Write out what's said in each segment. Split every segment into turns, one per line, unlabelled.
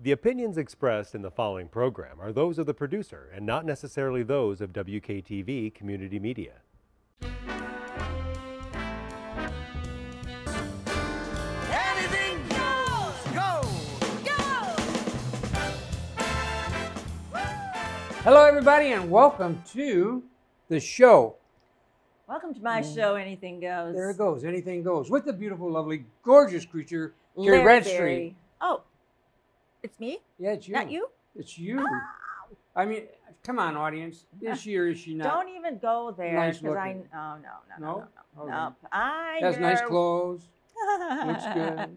The opinions expressed in the following program are those of the producer and not necessarily those of WKTV Community Media.
Anything goes. Go. Go!
Hello, everybody, and welcome to the show.
Welcome to my show, Anything Goes.
There it goes. Anything goes with the beautiful, lovely, gorgeous creature, Carrie
Larry
Bradstreet.
Berry. Oh, it's me?
Yeah, it's you.
Not you?
It's you. I mean, come on, audience. This year is she not?
Don't even go there
Nice
because I.
looking.
Oh, no, no, no,
No?
no. no. Nope. I
Has nice clothes. Looks good.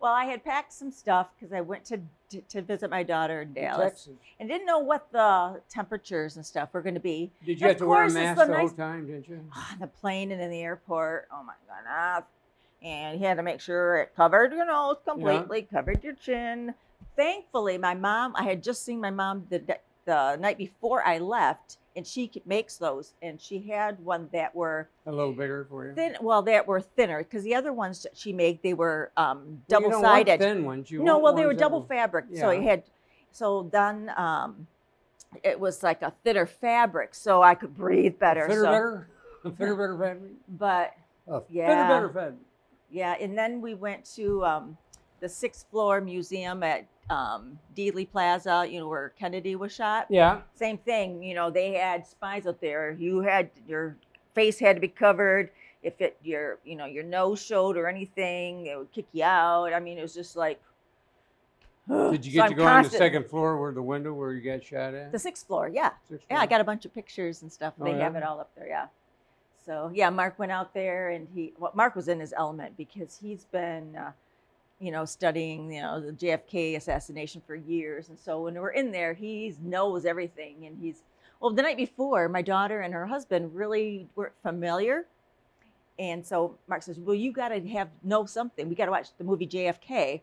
well, I had packed some stuff because I went to, to to visit my daughter in Dallas
Texas.
and didn't know what the temperatures and stuff were going to be.
Did you have to wear a mask
the
the whole time, didn't you?
on the plane and in the airport. Oh my goodness. And he had to make sure it covered your nose completely, covered your chin. Thankfully, my mom, I had just seen my mom the, the night before I left, and she makes those. And she had one that were
A little bigger for you.
thin, well, that were thinner, because the other ones that she made, they were um,
Well, you
double
want
sided.
thin ones. You
No, well, they were double fabric. So it had, so then um, it was like a thinner fabric, so I could breathe better.
Fitter
so,
better. A fitter better fabric.
But
A
Yeah.
better fabric.
Yeah, and then we went to um, the sixth floor museum at um, Dealey Plaza, you know, where Kennedy was shot.
Yeah.
Same thing, you know, they had spies up there. You had your face had to be covered. If it your you know your nose showed or anything, it would kick you out. I mean, it was just like.
Did you get
I'm
to go on the second floor where the window where you got shot at?
The sixth floor, yeah.
Sixth
Yeah, I got a bunch of pictures and stuff.
Oh,
they have it all up there, yeah. So yeah, Mark went out there and he, well, Mark was in his element because he's been, uh, you know, studying, you know, the JFK assassination for years. And so when we're in there, he knows everything. And he's, well, the night before, my daughter and her husband really weren't familiar. And so Mark says, well, you got to have know something. We got to watch the movie JFK,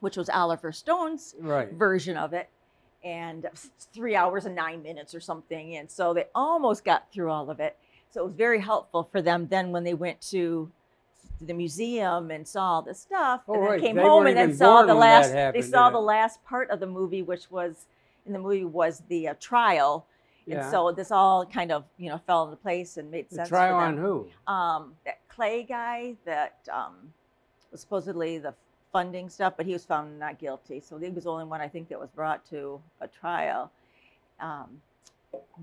which was Oliver Stone's
Right.
version of it and it's three hours and nine minutes or something and so they almost got through all of it so it was very helpful for them then when they went to the museum and saw all this stuff
Oh,
and then
right.
came
They
home and then saw the last they saw the last part of the movie which was in the movie was the uh, trial
Yeah.
and so this all kind of you know fell into place and made
the
sense
trial on who?
um, that Clay guy that um, was supposedly the funding stuff, but he was found not guilty. So he was the only one I think that was brought to a trial. Um,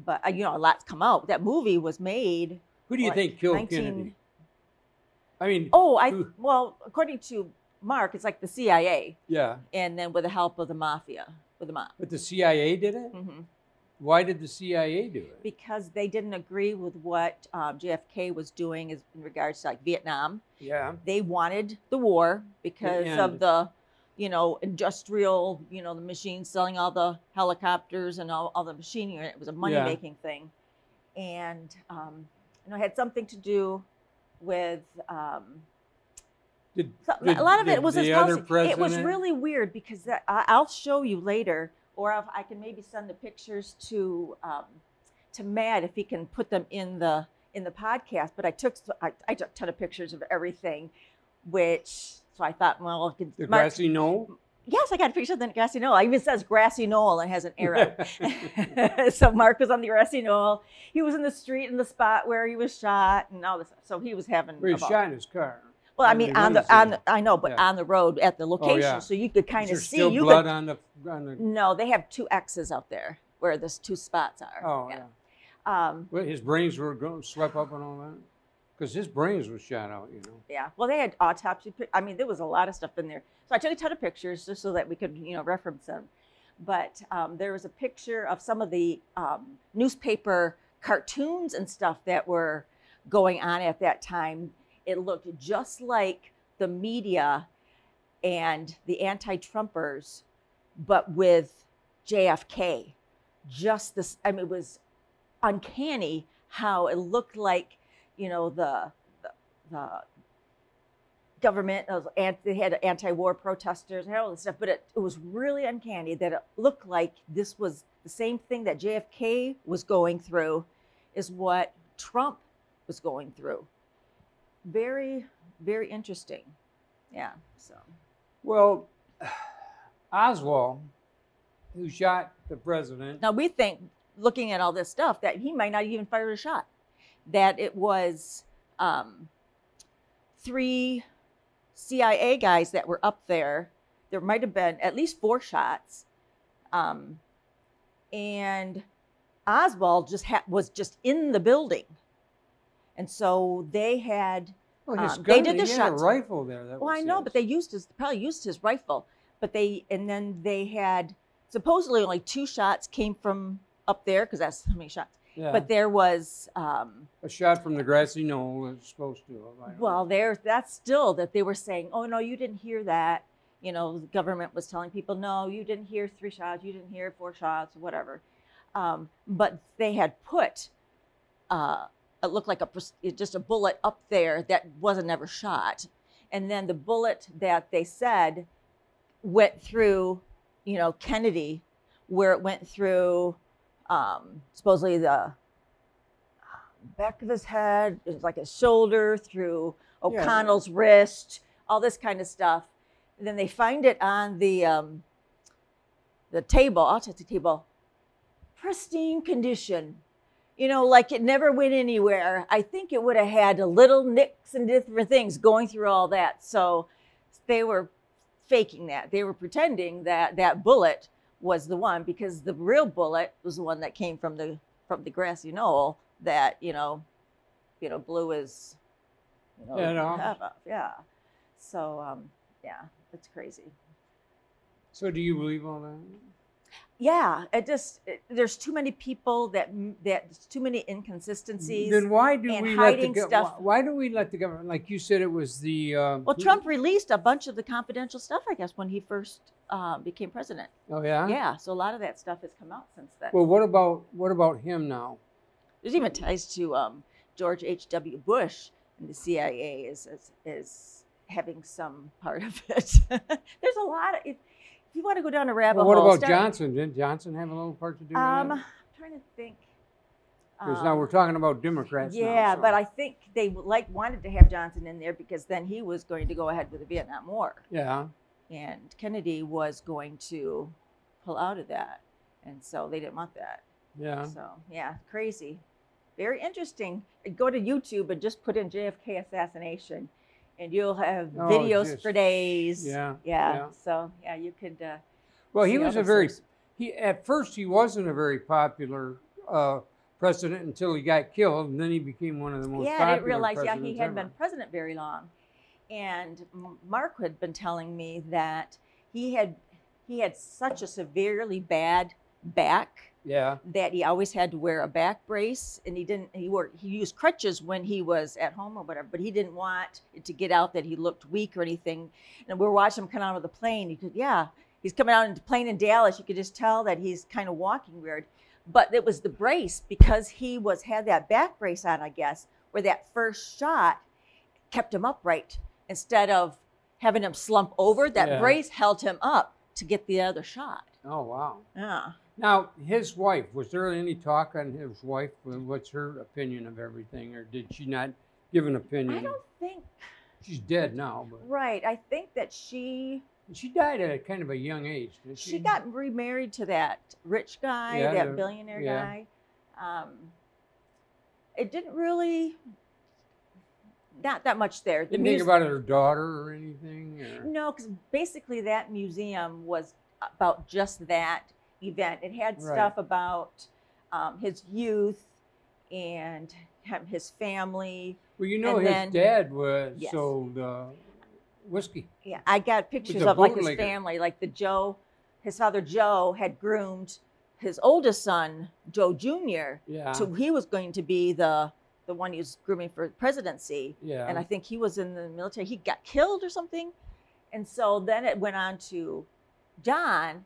but uh, you know, a lot's come out. That movie was made.
Who do you
what,
think killed
19
Kennedy? I mean,
Oh, I
Who?
well, according to Mark, it's like the CIA,
yeah,
and then with the help of the mafia, with the mob.
but the CIA did it.
hmm
Why did the CIA do it?
Because they didn't agree with what um, JFK was doing as, in regards to like Vietnam.
Yeah,
they wanted the war because of the you know industrial you know the machines selling all the helicopters and all, all the machinery it was a money making thing and um, you know it had something to do with um,
did,
so-
did-
a lot of it was his policy. It was really weird because that, I, I'll show you later, or if I can maybe send the pictures to um, to Matt if he can put them in the in the podcast. But I took I, I took a ton of pictures of everything, which so I thought, well, I could,
the
Mark-
grassy knoll.
Yes, I got a picture of the grassy knoll. It even says grassy knoll and has an arrow. so Mark was on the grassy knoll. He was in the street in the spot where he was shot and all this. So he was having.
Where he shot in his car.
Well, I mean, on the on the, I know, but
Yeah.
on the road at the location,
yeah.
so you could kind of see.
still
You
blood
could,
on the on the?
no, they have two X's out there where the two spots are.
Oh yeah.
Um,
Well, his brains were going swept up and all that. Because his brains were shot out, you know.
yeah. Well, they had autopsy. I mean, there was a lot of stuff in there. So I took a ton of pictures just so that we could, you know, reference them. But um, there was a picture of some of the um, newspaper cartoons and stuff that were going on at that time. It looked just like the media and the anti-Trumpers, but with JFK. Just this, I mean, it was uncanny how it looked like, you know, the the, the government. They had anti-war protesters and all this stuff, but it, it was really uncanny that it looked like this was the same thing that JFK was going through, is what Trump was going through. Very, very interesting. Yeah. So.
Well, Oswald, who shot the president.
Now we think, looking at all this stuff, that he might not even fired a shot. That it was um, three CIA guys that were up there. There might have been at least four shots, um, and Oswald just ha- was just in the building, and so they had.
Well, his
Um, they did the
he
shots.
rifle there.
Well, I know,
his.
but they used his probably used his rifle, but they and then they had supposedly only two shots came from up there because that's how many shots.
Yeah.
But there was um,
a shot from the grassy knoll was supposed to.
well, there that's still that they were saying, oh no, you didn't hear that. You know, the government was telling people, no, you didn't hear three shots, you didn't hear four shots, whatever. Um, but they had put uh, it looked like a just a bullet up there that wasn't ever shot, and then the bullet that they said went through, you know, Kennedy, where it went through um, supposedly the back of his head, it was like his shoulder, through
Yeah.
Connally's wrist, all this kind of stuff. And then they find it on the um, the table, autopsy table, pristine condition. You know, like it never went anywhere. I think it would have had a little nicks and different things going through all that. So they were faking that. They were pretending that that bullet was the one because the real bullet was the one that came from the from the grassy knoll that you know, you know, blew his you know,
Yeah, no.
half off. Yeah. So um, yeah, it's crazy.
So do you believe all that?
Yeah, it just it, there's too many people that that there's too many inconsistencies.
Then why do
and
we let the
stuff.
why, why do we let the government? Like you said, it was the. Uh,
well, Trump released a bunch of the confidential stuff, I guess, when he first uh, became president.
Oh yeah.
Yeah, so a lot of that stuff has come out since then.
Well, what about what about him now?
There's even ties to um, George H.W. Bush and the CIA is, is, is having some part of it. There's a lot of, if you want to go down a rabbit
Well, what
hole.
about
start-
Johnson? Didn't Johnson have a little part to do with
Um,
it?
I'm trying to think.
Because now
Um,
we're talking about Democrats. now,
Yeah,
so-
but I think they like wanted to have Johnson in there because then he was going to go ahead with the Vietnam War,
Yeah.
and Kennedy was going to pull out of that, and so they didn't want that.
Yeah.
So yeah, crazy, very interesting. Go to YouTube and just put in JFK assassination, and you'll have
Oh,
videos
just-
for days.
Yeah,
yeah.
yeah.
So yeah, you could. Uh,
Well, he was a very he at first he wasn't a very popular uh, president until he got killed, and then he became one of the most
yeah, I didn't realize. Yeah, he hadn't been president very long, and Mark had been telling me that he had he had such a severely bad back
Yeah.
that he always had to wear a back brace and he didn't he wore he used crutches when he was at home or whatever but he didn't want it to get out that he looked weak or anything. And we were watching him come out of the plane. He could yeah he's coming out in the plane in dallas. You could just tell that he's kind of walking weird. But it was the brace because he was had that back brace on i guess where that first shot kept him upright. Instead of having him slump over that
Yeah.
brace held him up to get the other shot.
Oh wow.
yeah
Now his wife was there any talk on his wife? What's her opinion of everything, or did she not give an opinion?
i don't think
She's dead now, but
Right. I think that she
she died at a kind of a young age. She,
she got remarried to that rich guy,
Yeah,
that
the-
billionaire
yeah.
guy. Um, it didn't really not that much there. The
Didn't think about her daughter or anything. Or?
no, because basically that museum was about just that event. It had
Right.
stuff about um, his youth and his family.
Well, you know,
And
his
then-
dad was
Yes.
sold uh, whiskey.
Yeah, I got pictures of like his family, like the Joe, his father Joe had groomed his oldest son Joe Jr.
Yeah.
So he was going to be the the one he was grooming for presidency,
yeah.
and I think he was in the military. He got killed or something, and so then it went on to John,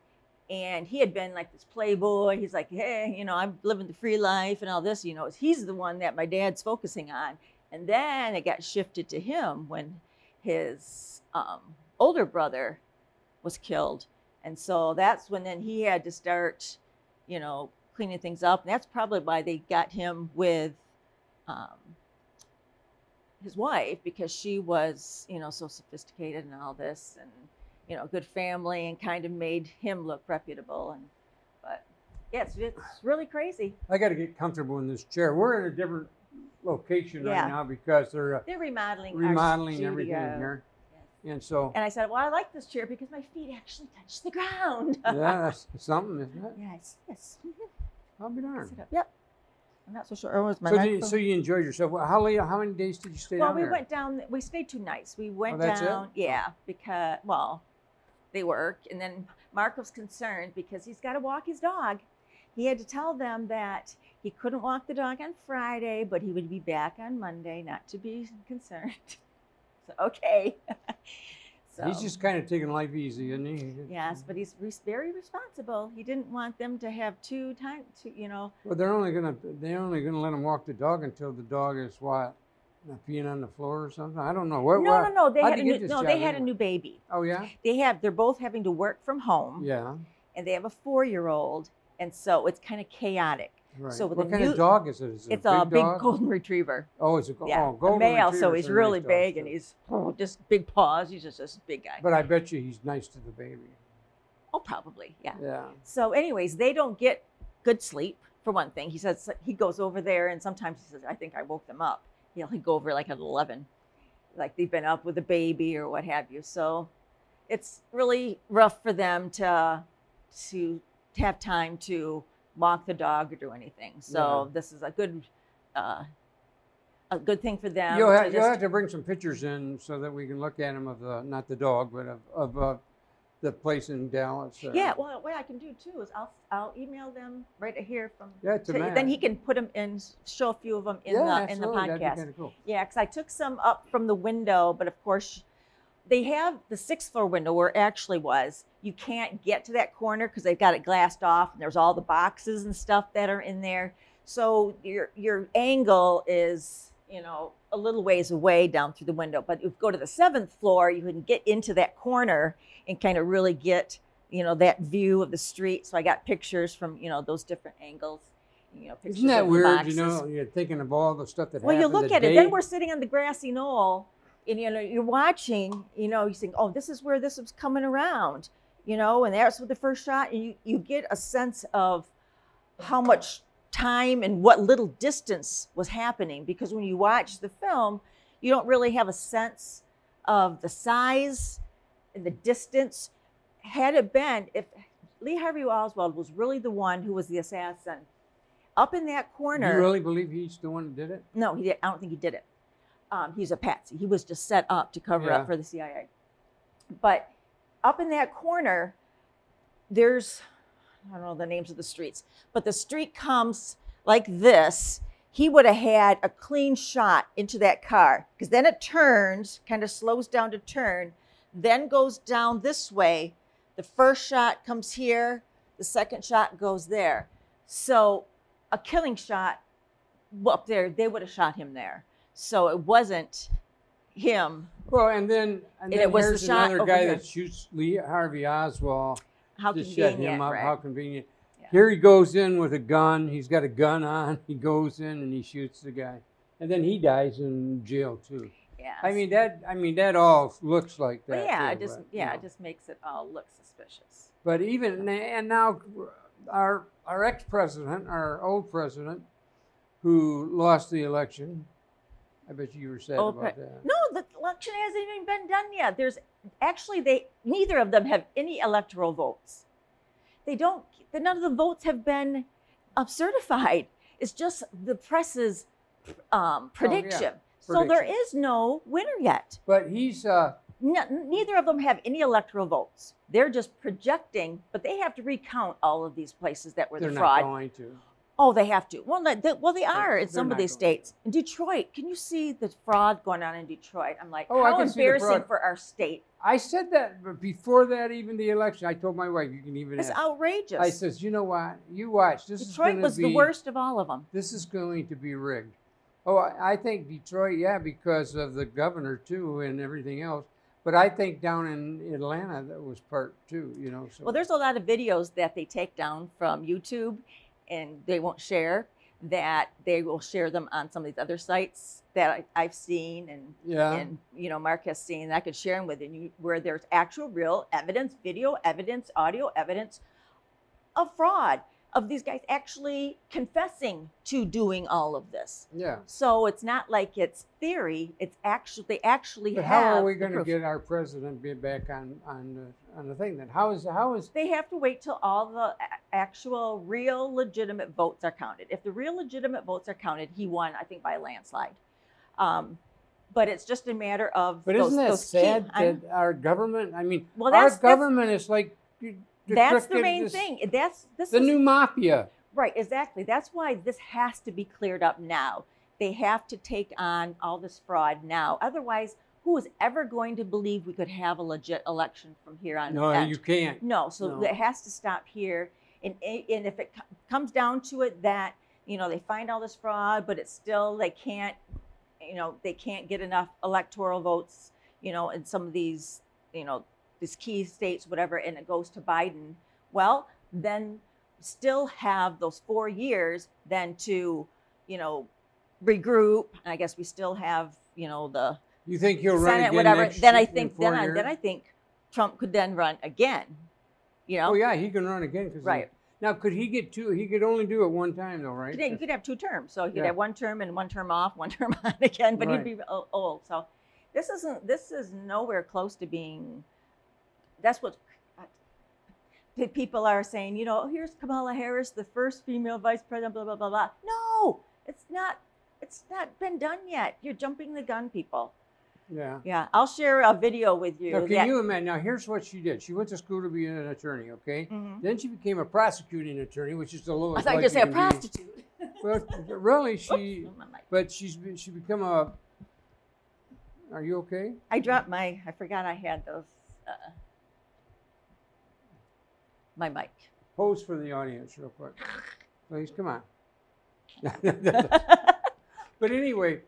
and he had been like this playboy. He's like, hey, you know, I'm living the free life and all this. You know, he's the one that my dad's focusing on, and then it got shifted to him when his um, older brother was killed, and so that's when then he had to start, you know, cleaning things up. And that's probably why they got him with um, his wife because she was, you know, so sophisticated and all this, and you know, good family and kind of made him look reputable. And but yeah, it's, it's really crazy.
I got to get comfortable in this chair. We're in a different location
Yeah.
right now because they're uh,
They're remodeling,
remodeling everything here, and so
And I said, well, I like this chair because my feet actually touch the ground.
yeah, that's something, isn't it?
yes, yes.
I'll be darned.
Yep. I'm not so sure. Oh, my
So, do you, so you enjoyed yourself. How late? How many days did you stay
well,
down
we
there?
went down. We stayed two nights. We went
it?
down. Yeah, because well, they work, and then Mark was concerned because he's got to walk his dog. He had to tell them that he couldn't walk the dog on Friday, but he would be back on Monday. Not to be concerned. so okay. so
He's just kind of taking life easy, isn't he?
yes, but he's very responsible. He didn't want them to have two time. Two, you know.
Well, they're only gonna they're only gonna let him walk the dog until the dog is what, peeing on the floor or something. I don't know. What?
no,
what?
no, no. They had a new, no. They had a new baby.
Oh yeah,
They have. They're both having to work from home.
yeah.
and they have a four-year-old, and so it's kind of chaotic.
Right.
So with
what kind
new-
of dog is it? Is it
It's
a
a
big,
big
dog?
golden retriever.
Oh, it's a,
Yeah,
oh, golden
a male, so he's really
nice
big,
dogs,
and he's oh, just big paws. He's just this big guy.
But I bet you he's nice to the baby.
oh, probably, yeah.
Yeah.
So, anyways, they don't get good sleep for one thing. He says he goes over there, and sometimes he says, "I think I woke them up." He'll he'll go over like at eleven, like they've been up with a baby or what have you. So, it's really rough for them to to have time to walk the dog or do anything. So, this is a good. Uh, a good thing for them.
You'll
to
have, you'll have to bring some pictures in so that we can look at them of the not the dog, but of, of uh, the place in Dallas. uh,
Yeah, well, what I can do too is I'll I'll email them right here from.
Yeah, to
to- then he can put them in, show a few of them in
yeah,
the in the
absolutely. That'd be
podcast.
cool.
Yeah, because I took some up from the window, but of course, they have the sixth floor window where it actually was. You can't get to that corner because they've got it glassed off, and there's all the boxes and stuff that are in there. So your your angle is you know a little ways away down through the window. But if you go to the seventh floor, you can get into that corner and kind of really get you know that view of the street. So I got pictures from you know those different angles. You know, pictures
Isn't that
of the
weird?
boxes.
You know, you're thinking of all the stuff that
Well, you look at it. Then we're sitting on the grassy knoll, and you know you're watching. You know, you think, "Oh, this is where this was coming around," you know, and that's with the first shot, and you you get a sense of how much time and what little distance was happening because when you watch the film, you don't really have a sense of the size and the distance. Had it been if Lee Harvey Oswald was really the one who was the assassin, up in that corner.
You really believe he's the one that did it?
No, he did, I don't think he did it. Um, he's a patsy. He was just set up to cover
Yeah.
up for the CIA. But up in that corner, there's I don't know the names of the streets, but the street comes like this. He would have had a clean shot into that car because then it turns, kind of slows down to turn, then goes down this way. The first shot comes here, the second shot goes there. So a killing shot well, up there, they would have shot him there. So it wasn't him.
Well, and then and,
And
then
it was the shot
another guy
here.
that shoots Lee Harvey Oswald.
How
to shut
convenient,
him up.
right?
How convenient.
Yeah.
Here he goes in with a gun. He's got a gun on. He goes in and he shoots the guy, and then he dies in jail too.
Yes.
I mean that. I mean that all looks like that.
Yeah,
too,
it just
but,
yeah,
you
it just makes it all look suspicious.
But even and now, our our ex president, our old president, who lost the election. I bet you were sad
Oh,
about that.
No, the election hasn't even been done yet. There's actually they neither of them have any electoral votes. They don't. None of the votes have been certified. It's just the press's um, prediction. So there
Oh, prediction.
is no winner yet.
But he's uh,
N- neither of them have any electoral votes. They're just projecting, but they have to recount all of these places that were
they're
the
not
fraud.
going to.
Oh, they have to. Well, they, well, they are in some of these states. In Detroit, can you see the fraud going on in Detroit? I'm like,
Oh,
how
can see the
embarrassing for our state.
I said that, before that, even the election, I told my wife, you can even
It's
ask.
outrageous.
I says, you know what? You watch. This
Detroit was
to
the worst of all of them.
This is going to be rigged. Oh, I, think Detroit, yeah, because of the governor too and everything else. But I think down in Atlanta that was part too. You know. So.
Well, there's a lot of videos that they take down from YouTube and they won't share. that they will share them on some of these other sites that I, I've seen and
Yeah.
and you know Mark has seen. I could share them with you where there's actual real evidence, video evidence, audio evidence of fraud of these guys actually confessing to doing all of this.
yeah.
So it's not like it's theory. It's actually they actually
But
have.
how are we going to get our president back on on the, on the thing then? How is how is
They have to wait till all the actual, real, legitimate votes are counted. If the real, legitimate votes are counted, he won, I think, by a landslide. Um, but it's just a matter of.
But
those,
isn't that
those key-
sad
I'm-
our government? I mean,
Well,
our government is like
that's the main
this-
thing. That's this
The
is
new mafia.
right. Exactly. That's why this has to be cleared up now. They have to take on all this fraud now. Otherwise, who is ever going to believe we could have a legit election from here on?
No, you can't.
No, so
No.
it has to stop here. And, and if it comes down to it that, you know, they find all this fraud, but it's still, they can't, you know, they can't get enough electoral votes, you know, in some of these, you know, these key states, whatever, and it goes to Biden, well, then still have those four years then to, you know, regroup. And I guess we still have, you know, the
You think you'll run
Senate,
again
whatever. Then I think, then I, then I think Trump could then run again, you know?
Oh yeah, he can run again. 'cause he-
Right.
now, could he get two? He could only do it one time, though, right?
Yeah, you could have two terms. So could
Yeah.
have one term and one term off, one term on again, but
Right.
he'd be oh, old. So this isn't. This is nowhere close to being. That's what p- people are saying. You know, "Oh, here's Kamala Harris, the first female vice president. Blah blah blah blah. No, it's not. It's not been done yet. You're jumping the gun, people.
Yeah.
Yeah, I'll share a video with you.
Now, can
that-
you imagine? Now, here's what she did. She went to school to be an attorney, okay?
Mm-hmm.
Then she became a prosecuting attorney, which is the lowest.
I thought you were say a
be.
prostitute.
Well, really, she.
Oops.
But she's she become a. Are you okay?
I dropped my. I forgot I had those. Uh, my mic.
Pose for the audience, real quick, please. Come on. but anyway,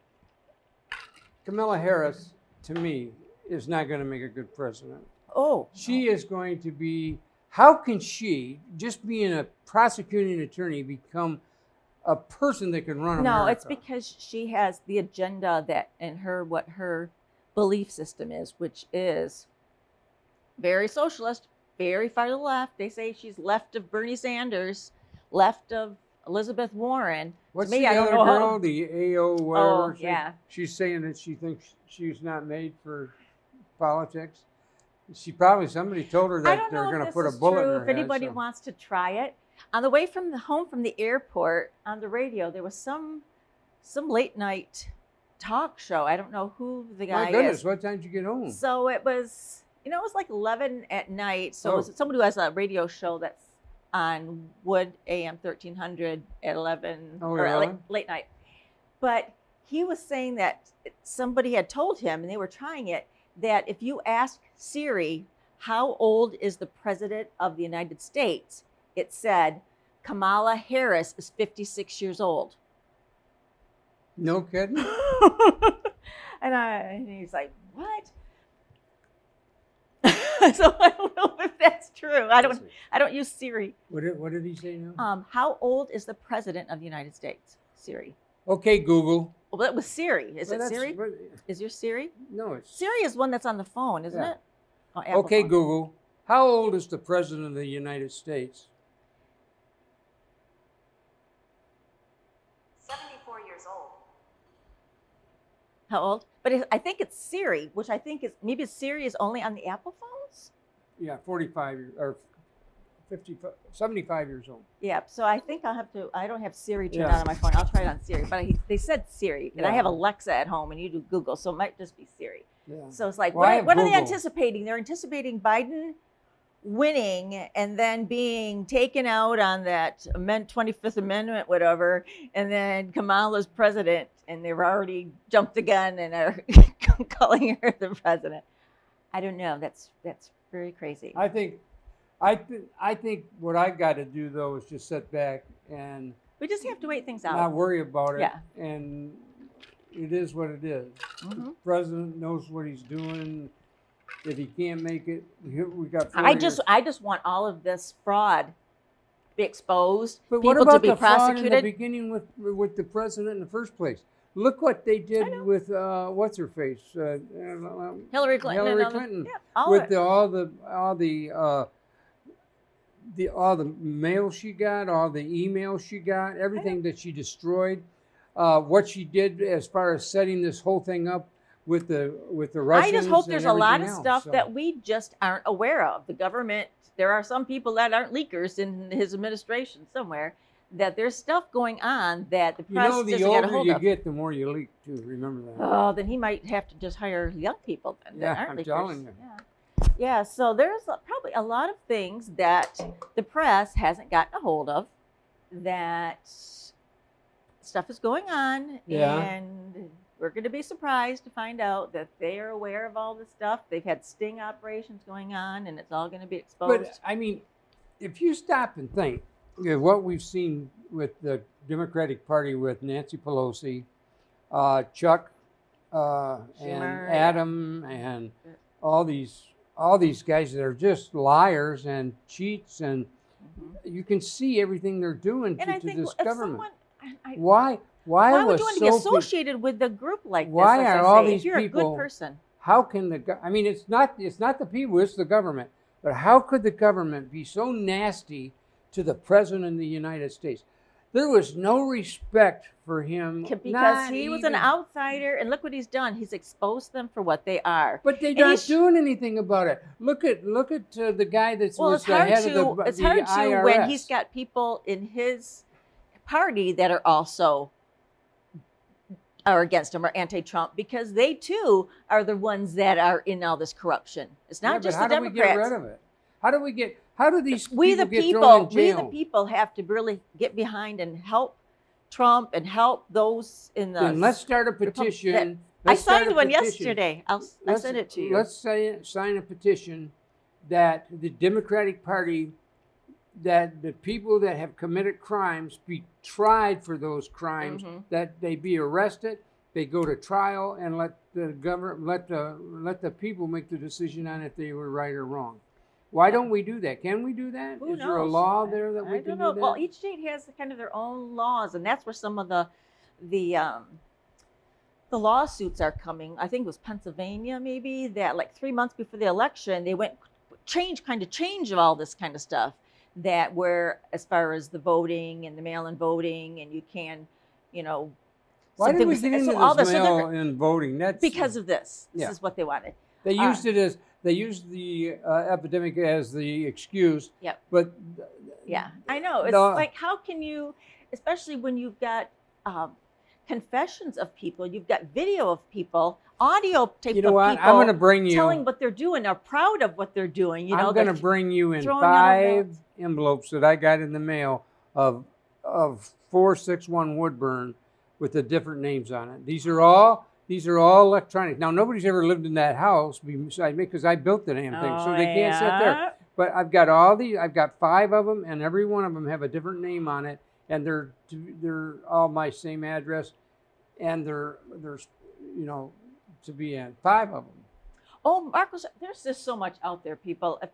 Kamala Harris, to me, is not going to make a good president.
oh,
She is going to be. How can she, just being a prosecuting attorney, become a person that can run
no, it's because she has the agenda that and her what her belief system is, which is very socialist, very far to the left. They say she's left of Bernie Sanders, left of Elizabeth Warren.
What's
me,
the
I don't
other
know how-
girl? The AO whatever.
Oh,
she-
yeah.
She's saying that she thinks she's not made for politics. She probably somebody told her that they're going to put a bullet
true.
in her
If
head.
anybody
so-
wants to try it, on the way from the home from the airport on the radio, there was some some late night talk show. I don't know who the guy
My goodness,
is.
what time did you get home?
So it was, you know, it was like 11 at night. So it was
Oh.
somebody who has a radio show that's on Wood AM 1300 at 11
Oh,
or late, late night. But he was saying that somebody had told him, and they were trying it, that if you ask Siri, how old is the president of the United States? It said, Kamala Harris is 56 years old.
No kidding.
and I and he's like, what? so I don't know if that's true. I don't I don't use Siri.
What did, what did he say now?
Um, how old is the president of the United States? Siri.
okay, Google.
Well, that was Siri. Is
Well,
it
that's-
Siri?
what-
Is your Siri?
No, it's
Siri is one that's on the phone, isn't
Yeah.
it? Oh,
okay.
phone.
Google. How old is the president of the United States?
74 years old.
How old? But I think it's Siri, which I think is maybe Siri is only on the Apple phones.
Yeah, 45 years or 55, 75 years old.
Yeah, so I think I'll have to. I don't have Siri turned
Yeah.
on on my phone. I'll try it on Siri, but I, they said Siri, and I have Alexa at home, and you do Google, so it might just be Siri.
Yeah.
So it's like,
Well,
what, what are they anticipating? They're anticipating Biden winning and then being taken out on that amend, 25th Amendment, whatever, and then Kamala's president, and they've already jumped the gun and are calling her the president. I don't know. That's that's very crazy.
I think, I th- I think what I've got to do though is just sit back and
we just have to wait things out.
not worry about it.
Yeah.
And it is what it is.
Mhm.
The president knows what he's doing. If he can't make it, we we got.
I just. I just want all of this fraud be exposed,
But
people
what about
to be
the fraud in the beginning with with the president in the first place? Look what they did with uh, what's her face, uh, uh,
Hillary Clinton.
Hillary
and all the-
Clinton
yeah, all
with the, all the all the uh, the all the mail she got, all the emails she got, everything that she destroyed. Uh, what she did as far as setting this whole thing up with the with the Russians.
I just hope there's a lot of
else,
stuff
so.
that we just aren't aware of. The government, there are some people that aren't leakers in his administration somewhere. That there's stuff going on that the
you
press
know, the
doesn't get a
older
hold
you
of.
get, the more you leak too. Remember that.
Oh, then he might have to just hire young people then.
Yeah,
aren't
I'm
leakers.
telling you.
Yeah. yeah, so there's probably a lot of things that the press hasn't gotten a hold of that stuff is going on.
Yeah.
And we're going to be surprised to find out that they are aware of all this stuff. They've had sting operations going on and it's all going to be exposed.
But I mean, if you stop and think what we've seen with the Democratic Party with Nancy Pelosi, uh, Chuck, uh, and Adam, and all these all these guys that are just liars and cheats, and
Mhm.
you can see everything they're doing
and
to,
I
to
think
this government.
someone. I-
why? Why,
why would you want to
so
be
big-
associated with a group like
Why
this? I
are all
say,
these
if you're a
people-
good person.
how can the I mean it's not it's not the people it's the government but how could the government be so nasty to the president of the United States. There was no respect for him
because he was an outsider and look what he's done. He's exposed them for what they are.
But they're
and
not
he's-
doing anything about it. Look at look at uh, the guy that's
well
was
it's
the
hard
head
to
of the,
it's
the
hard to when he's got people in his party that are also are against him or anti-trump because they too are the ones that are in all this corruption. It's not
Yeah,
not
but
just
how do we get rid of it? How do we get how do these
we the
people thrown
people we the people have to really get behind and help trump and help those in the
then let's start a petition
that- i signed one
petition.
yesterday I'll,
let's-
sent it to you
Let's say, sign a petition that the Democratic Party, that the people that have committed crimes be tried for those crimes,
Mhm.
that they be arrested, they go to trial, and let the government, let the let the people make the decision on if they were right or wrong. Why don't we do that? Can we do that? Is
Who
there a
knows?
law there that we
I
can
don't know.
do that?
Well, each state has kind of their own laws, and that's where some of the the um, the lawsuits are coming. I think it was Pennsylvania, maybe that like three months before the election, they went change kind of change of all this kind of stuff. That where as far as the voting and the mail-in voting, and you can, you know,
Why did we get
so
into
all
this
this- so they're-
mail-in voting? That's
because of this. This
Yeah.
is what they wanted.
They used it as they used the uh, epidemic as the excuse.
Yep.
But
Yeah, I know. It's
No.
like how can you, especially when you've got um, confessions of people, you've got video of people, audio tape
you know
of
what?
people
I'm going to bring you.
telling what they're doing, are proud of what they're doing. You know,
I'm going to bring you in five envelopes that I got in the mail of of four six one Woodburn with the different names on it. These are all these are all electronic. Now nobody's ever lived in that house beside me because I built the damn thing, so
Oh,
they can't sit there. But I've got all these. I've got five of them, and every one of them have a different name on it, and they're they're all my same address, and they're they're you know to be in five of them.
Oh, Marcos, there's just so much out there, people.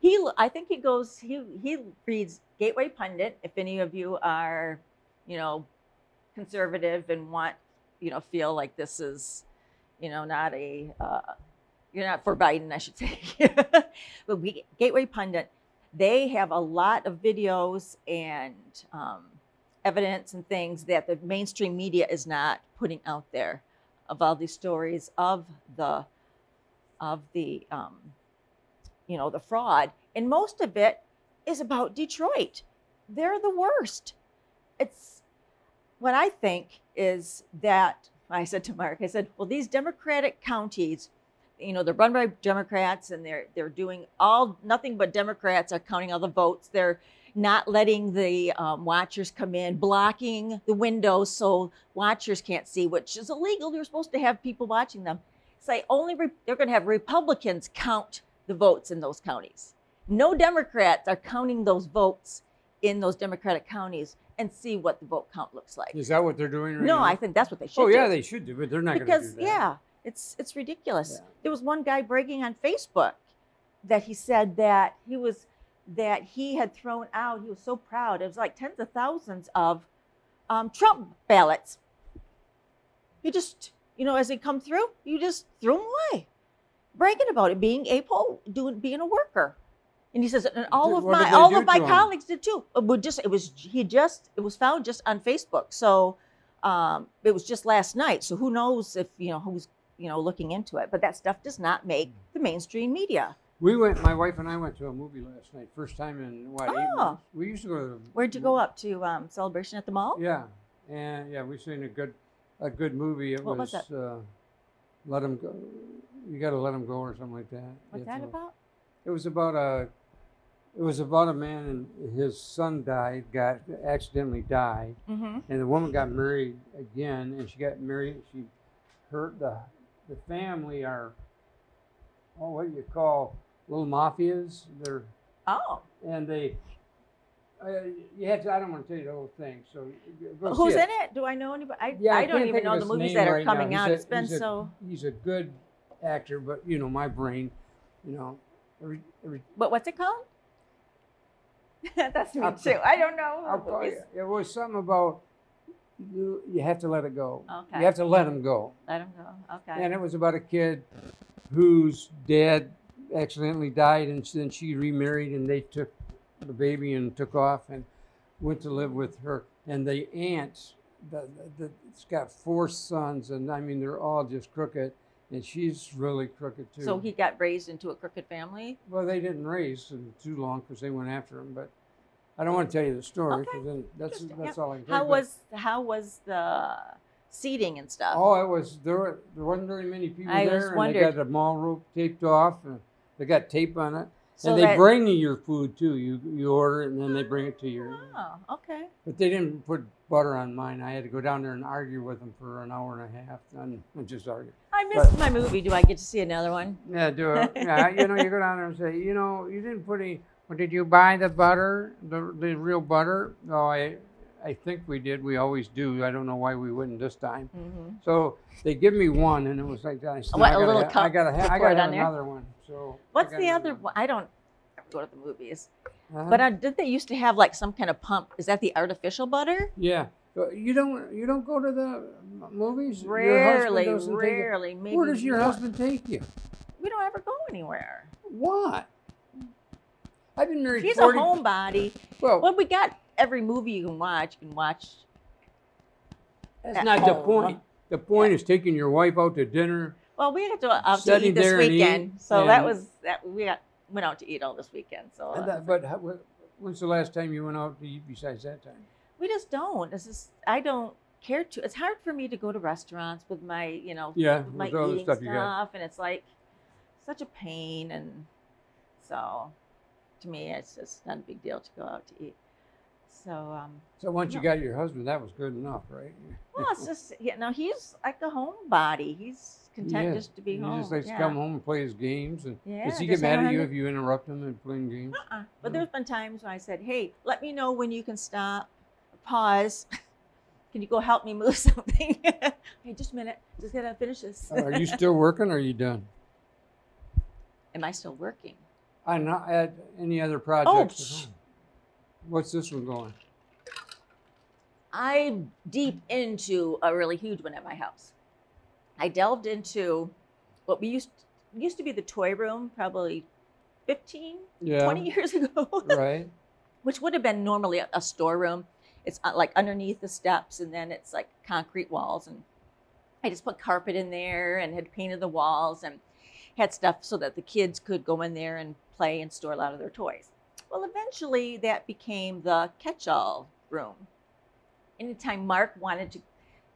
He, I think he goes. He he reads Gateway Pundit. If any of you are, you know, conservative and want, you know, feel like this is, you know, not a, uh, you're not for Biden, I should say. but we Gateway Pundit, they have a lot of videos and um, evidence and things that the mainstream media is not putting out there of all these stories of the of the um, you know the fraud. And most of it is about detroit. They're the worst. It's what i think is that i said to mark i said well these democratic counties you know they're run by democrats and they're they're doing all nothing but democrats are counting all the votes. They're not letting the um, watchers come in blocking the windows so watchers can't see which is illegal. You're supposed to have people watching them. Say only re- they're going to have republicans count the votes in those counties. No democrats are counting those votes in those democratic counties and see what the vote count looks like
Is that what they're doing right
no
now?
i think that's what they should
Oh yeah,
do
they should do, but they're not going to
because
do that.
yeah it's it's ridiculous
Yeah.
there was one guy bragging on facebook that he said that he was that he had thrown out. He was so proud. It was like tens of thousands of um, Trump ballots. He just, you know, as they come through, you just threw them away, bragging about it, being a poll, doing, being a worker. And he says, and all
Did-
of my all of my
to him?
colleagues did too. It would just it was he just it was found just on Facebook. So um, it was just last night. So who knows if you know who's you know looking into it? But that stuff does not make the mainstream media.
We went. My wife and I went to a movie last night. First time in what eight
Oh.
months. We used to go to. the
Where'd you go up to um, celebration at the mall?
Yeah, and yeah, we seen a good, a good movie. It
What was
was. Uh, let him go. You got to let him go, or something like that.
What's
It's
that
a-
about?
It was about a. It was about a man and his son died, got accidentally died,
Mm-hmm.
and the woman got married again, and she got married. She, hurt the, the family are. Oh, what do you call little mafias? They're
Oh,
and they. Uh, you have to. I don't want to tell you the whole thing. So
who's in it? Do I know anybody? I,
Yeah,
I, don't even know the movies that are
right
coming out.
a-
it's been
he's a-
so.
He's a good actor, but you know my brain. You know, every every.
What what's it called? That's me
I'll-
too. I don't know.
I'll call you. It was something about you. You have to let it go.
Okay.
You have to let him go.
Let him go. Okay.
And it was about a kid whose dad accidentally died, and then she remarried, and they took the baby and took off and went to live with her. And the aunt, the, the, the, it's got four sons, and I mean they're all just crooked, and she's really crooked too.
so he got raised into a crooked family.
Well, they didn't raise him too long because they went after him, but I don't want to tell you the story because then that's that's
yeah.
all I can tell
How was how was the seating and stuff?
Oh, it was there. Were, there wasn't very many people
I
there, and they got the mall rope taped off, and they got tape on it.
So
and they
that-
bring you your food too. You you order it, and then they bring it to you.
Oh, okay.
But they didn't put butter on mine. I had to go down there and argue with them for an hour and a half, and just argue.
I missed my movie. Do I get to see another one?
Yeah, do it. Yeah, you know, you go down there and say, you know, you didn't put any. Well, did you buy the butter, the the real butter? No, I, I think we did. We always do. I don't know why we wouldn't this time.
hmm
So they give me one, and it was like that. I said,
What,
I
a
gotta
little
ha- I gotta, ha- I gotta
on
have
there?
another one. So I
the other one? I don't go to the movies.
Uh-huh.
But uh, did they used to have like some kind of pump? Is that the artificial butter?
yeah, you don't you don't go to the movies.
Rarely,
doesn't take you-
rarely. Maybe
Where does your husband take you?
We don't ever go anywhere.
What? I've been married
He's
40
a homebody.
Well,
Well, we got every movie you can watch. You can watch.
that's
at
not the
home.
point. The point is taking your wife out to dinner.
Well, we got to out to eat this
there
weekend,
eat,
so that was that. We got went out to eat all this weekend. So
And that, but how, when's the last time you went out to eat besides that time?
we just don't. It's just I don't care to. It's hard for me to go to restaurants with my you know
Yeah,
my
all
eating
stuff
stuff,
you got.
and it's like such a pain, and so to me, it's just not a big deal to go out to eat. So um,
So once you
No.
got your husband, that was good enough, right?
well, it's just you know he's like a homebody. He's content
Yeah,
just to be
he
home.
He just likes
yeah.
to come home and play his games. And
Yeah,
does he get mad at you if you interrupt him and playing games?
Uh-uh. But
No.
there's been times when I said, "Hey, let me know when you can stop, pause. can you go help me move something? hey, just a minute. Just gotta finish this.
Uh, are you still working or are you done?
Am I still working?
I'm not at any other projects
Oh,
at home. What's this one going?
I'm deep into a really huge one at my house. I delved into what we used used to be the toy room, probably 15,
Yeah.
20 years ago.
Right.
which would have been normally a, a storeroom. It's uh, like underneath the steps, and then it's like concrete walls. And I just put carpet in there and had painted the walls and had stuff so that the kids could go in there and play and store a lot of their toys. Well, eventually that became the catch-all room. Anytime Mark wanted to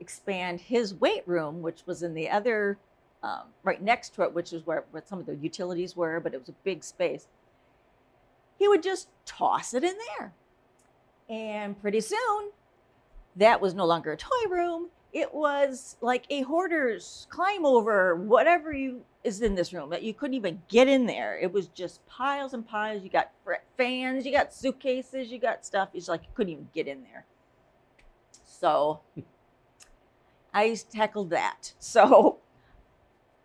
expand his weight room, which was in the other, um, right next to it, which is where, where some of the utilities were, but it was a big space he would just toss it in there. And pretty soon, that was no longer a toy room. It was like a hoarder's climb over, whatever you is in this room that you couldn't even get in there. It was just piles and piles. You got fans, you got suitcases, you got stuff. It's like you couldn't even get in there. So I tackled that. So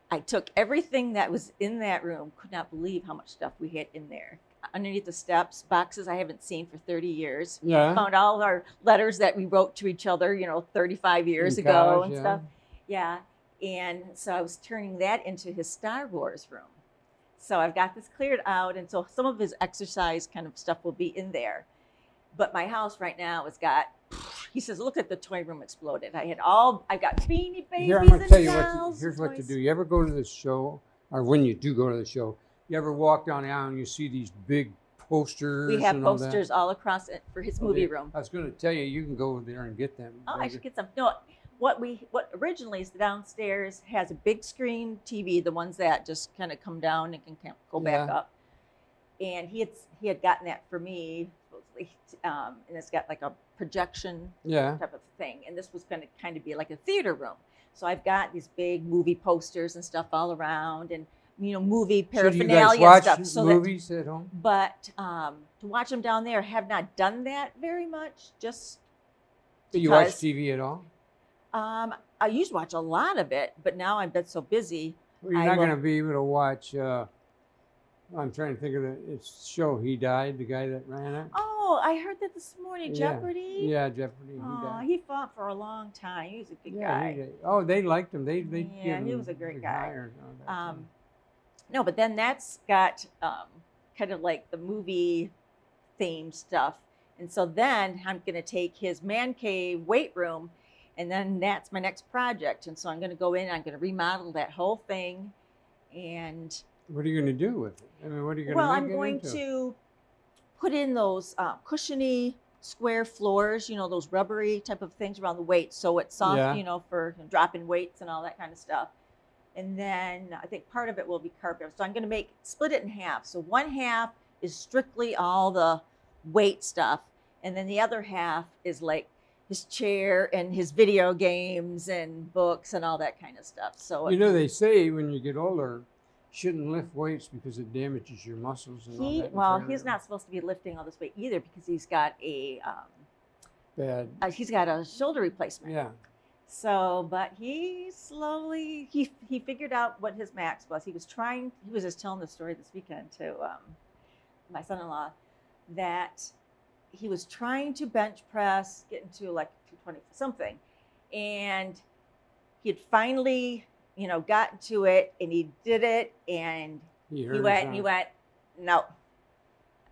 I took everything that was in that room, could not believe how much stuff we had in there. underneath the steps boxes I haven't seen for 30 years.
Yeah.
Found all our letters that we wrote to each other, you know, 35 years
In
ago
college,
and
yeah.
stuff. Yeah. And so I was turning that into his Star Wars room. So I've got this cleared out, and so some of his exercise kind of stuff will be in there. But my house right now has got. He says, "Look at the toy room exploded. I had all, I've got beanie babies
Here, I'm gonna
and
tell you what. To, here's what to do. You ever go to the show, or when you do go to the show, you ever walk down the aisle and you see these big posters?
We have
and all that?
posters all across it for his oh, movie
Okay,
room.
I was going to tell you, you can go over there and get them.
Oh, I should get some. No, what we what originally is downstairs has a big screen TV, the ones that just kind of come down and can go back
Yeah.
up. And he had he had gotten that for me, um, and it's got like a projection
Yeah.
type of thing. And this was going to kind of be like a theater room. So I've got these big movie posters and stuff all around, and you know, movie
So
paraphernalia
guys
and stuff. So that,
movies at home?
but um, to watch them down there, have not done that very much. Just
Do you watch TV at all?
Um, I used to watch a lot of it, but now I've been so busy.
Well, you're
I
not
will-
going to be able to watch. Uh, I'm trying to think of the it's show. He died. The guy that ran it.
Oh, I heard that this morning.
Yeah.
Jeopardy.
Yeah, Jeopardy. He
Oh,
died.
he fought for a long time. He was a good
yeah,
guy.
he did. Oh, they liked him. They they
Yeah,
give
he
him
was a great
big
guy.
hire and all that
Um, no, but then that's got um, kind of like the movie theme stuff. And so then I'm going to take his man cave weight room, and then that's my next project. And so I'm going to go in, I'm going to remodel that whole thing. And
What are you going to do with it? I mean, what are you going to
do?
well,
I'm going
into?
to put in those uh, cushiony square floors, you know, those rubbery type of things around the weight, so it's soft,
Yeah.
you know, for dropping weights and all that kind of stuff. And then I think part of it will be carpet. So I'm going to make split it in half. So one half is strictly all the weight stuff, and then the other half is like his chair and his video games and books and all that kind of stuff. So
You know, they say when you get older, shouldn't lift weights because it damages your muscles and all
he well, he's not supposed to be lifting all this weight either because he's got a um,
bad.
uh, he's got a shoulder replacement.
Yeah.
So, but he slowly he he figured out what his max was. He was trying. He was just telling the story this weekend to um, my son-in-law that he was trying to bench press, get into like 220 something, and he had finally, you know, gotten to it, and he did it, and
He,
he went,
and
he went, no,